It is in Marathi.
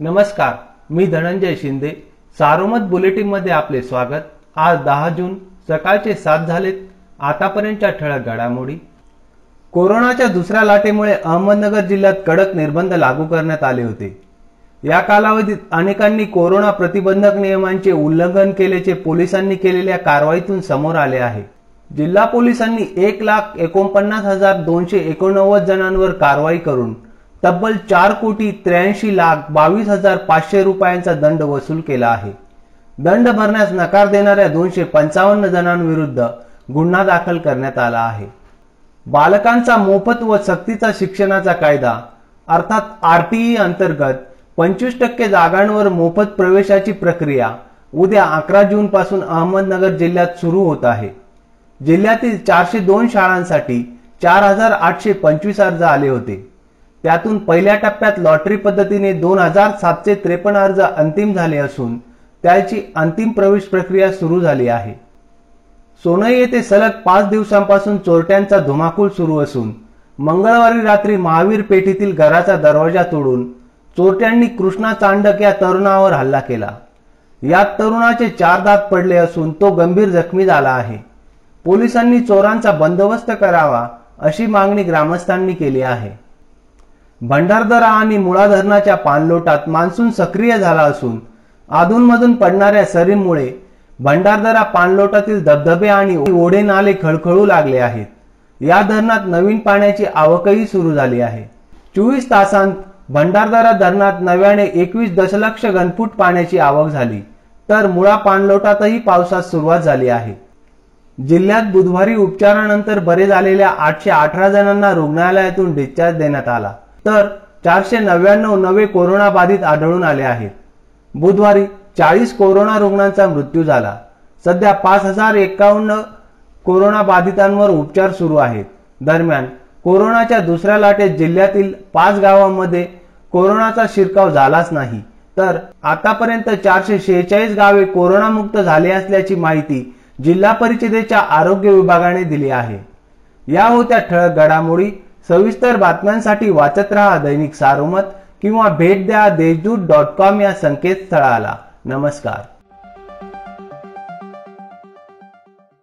नमस्कार मी धनंजय शिंदे. सारोमत बुलेटिनमध्ये आपले स्वागत. आज दहा जून सकाळचे सात झालेत. आतापर्यंतच्या ठळक घडामोडी. कोरोनाच्या दुसऱ्या लाटेमुळे अहमदनगर जिल्ह्यात कडक निर्बंध लागू करण्यात आले होते. या कालावधीत अनेकांनी कोरोना प्रतिबंधक नियमांचे उल्लंघन केल्याचे पोलिसांनी केलेल्या कारवाईतून समोर आले आहे. जिल्हा पोलिसांनी एक लाख एकोणपन्नास हजार दोनशे एकोणनव्वद जणांवर कारवाई करून तब्बल चार कोटी त्र्याऐंशी लाख बावीस हजार पाचशे रुपयांचा दंड वसूल केला आहे. दंड भरण्यास नकार देणाऱ्या दोनशे पंचावन्न जणांविरुद्ध गुन्हा दाखल करण्यात आला आहे. बालकांचा मोफत व सक्तीचा शिक्षणाचा कायदा अर्थात आरटीई अंतर्गत पंचवीस टक्के जागांवर मोफत प्रवेशाची प्रक्रिया उद्या अकरा जून पासून अहमदनगर जिल्ह्यात सुरू होत आहे. जिल्ह्यातील चारशे दोन शाळांसाठी चार हजार आठशे पंचवीस अर्ज आले होते. त्यातून पहिल्या टप्प्यात लॉटरी पद्धतीने दोन हजार सातशे त्रेपन्न अर्ज अंतिम झाले असून त्याची अंतिम प्रवेश प्रक्रिया सुरू झाली आहे. सोनई येथे सलग पाच दिवसांपासून चोरट्यांचा धुमाकूळ सुरू असून मंगळवारी रात्री महावीर पेठेतील घराचा दरवाजा तोडून चोरट्यांनी कृष्णा चांडक या तरुणावर हल्ला केला. यात तरुणाचे चार दात पडले असून तो गंभीर जखमी झाला आहे. पोलिसांनी चोरांचा बंदोबस्त करावा अशी मागणी ग्रामस्थांनी केली आहे. भंडारदरा आणि मुळा धरणाच्या पाणलोटात मान्सून सक्रिय झाला असून अधूनमधून पडणाऱ्या सरींमुळे भंडारदरा पाणलोटातील धबधबे आणि ओढे नाले खळखळू लागले आहेत. या धरणात नवीन पाण्याची आवकही सुरू झाली आहे. चोवीस तासांत भंडारदरा धरणात नव्याने एकवीस दशलक्ष घनफूट पाण्याची आवक झाली. तर मुळा पाणलोटातही पावसास सुरुवात झाली आहे. जिल्ह्यात बुधवारी उपचारानंतर बरे झालेल्या आठशे अठरा जणांना रुग्णालयातून डिस्चार्ज देण्यात आला. तर चारशे नव्याण्णव नवे कोरोना बाधित आढळून आले आहेत. बुधवारी चाळीस कोरोना रुग्णांचा मृत्यू झाला. सध्या पाच हजार एकावन्न कोरोना बाधितांवर उपचार सुरू आहेत. दरम्यान कोरोनाच्या दुसऱ्या लाटेत जिल्ह्यातील पाच गावांमध्ये कोरोनाचा शिरकाव झालाच नाही. तर आतापर्यंत चारशे शेहेचाळीस गावे कोरोनामुक्त झाले असल्याची माहिती जिल्हा परिषदेच्या आरोग्य विभागाने दिली आहे. या होत्या ठळक घडामोडी. सविस्तर बातम्यांसाठी वाचत रहा दैनिक सारोमत किंवा भेट द्या देशदूत डॉट कॉम या संकेतस्थळाला. नमस्कार.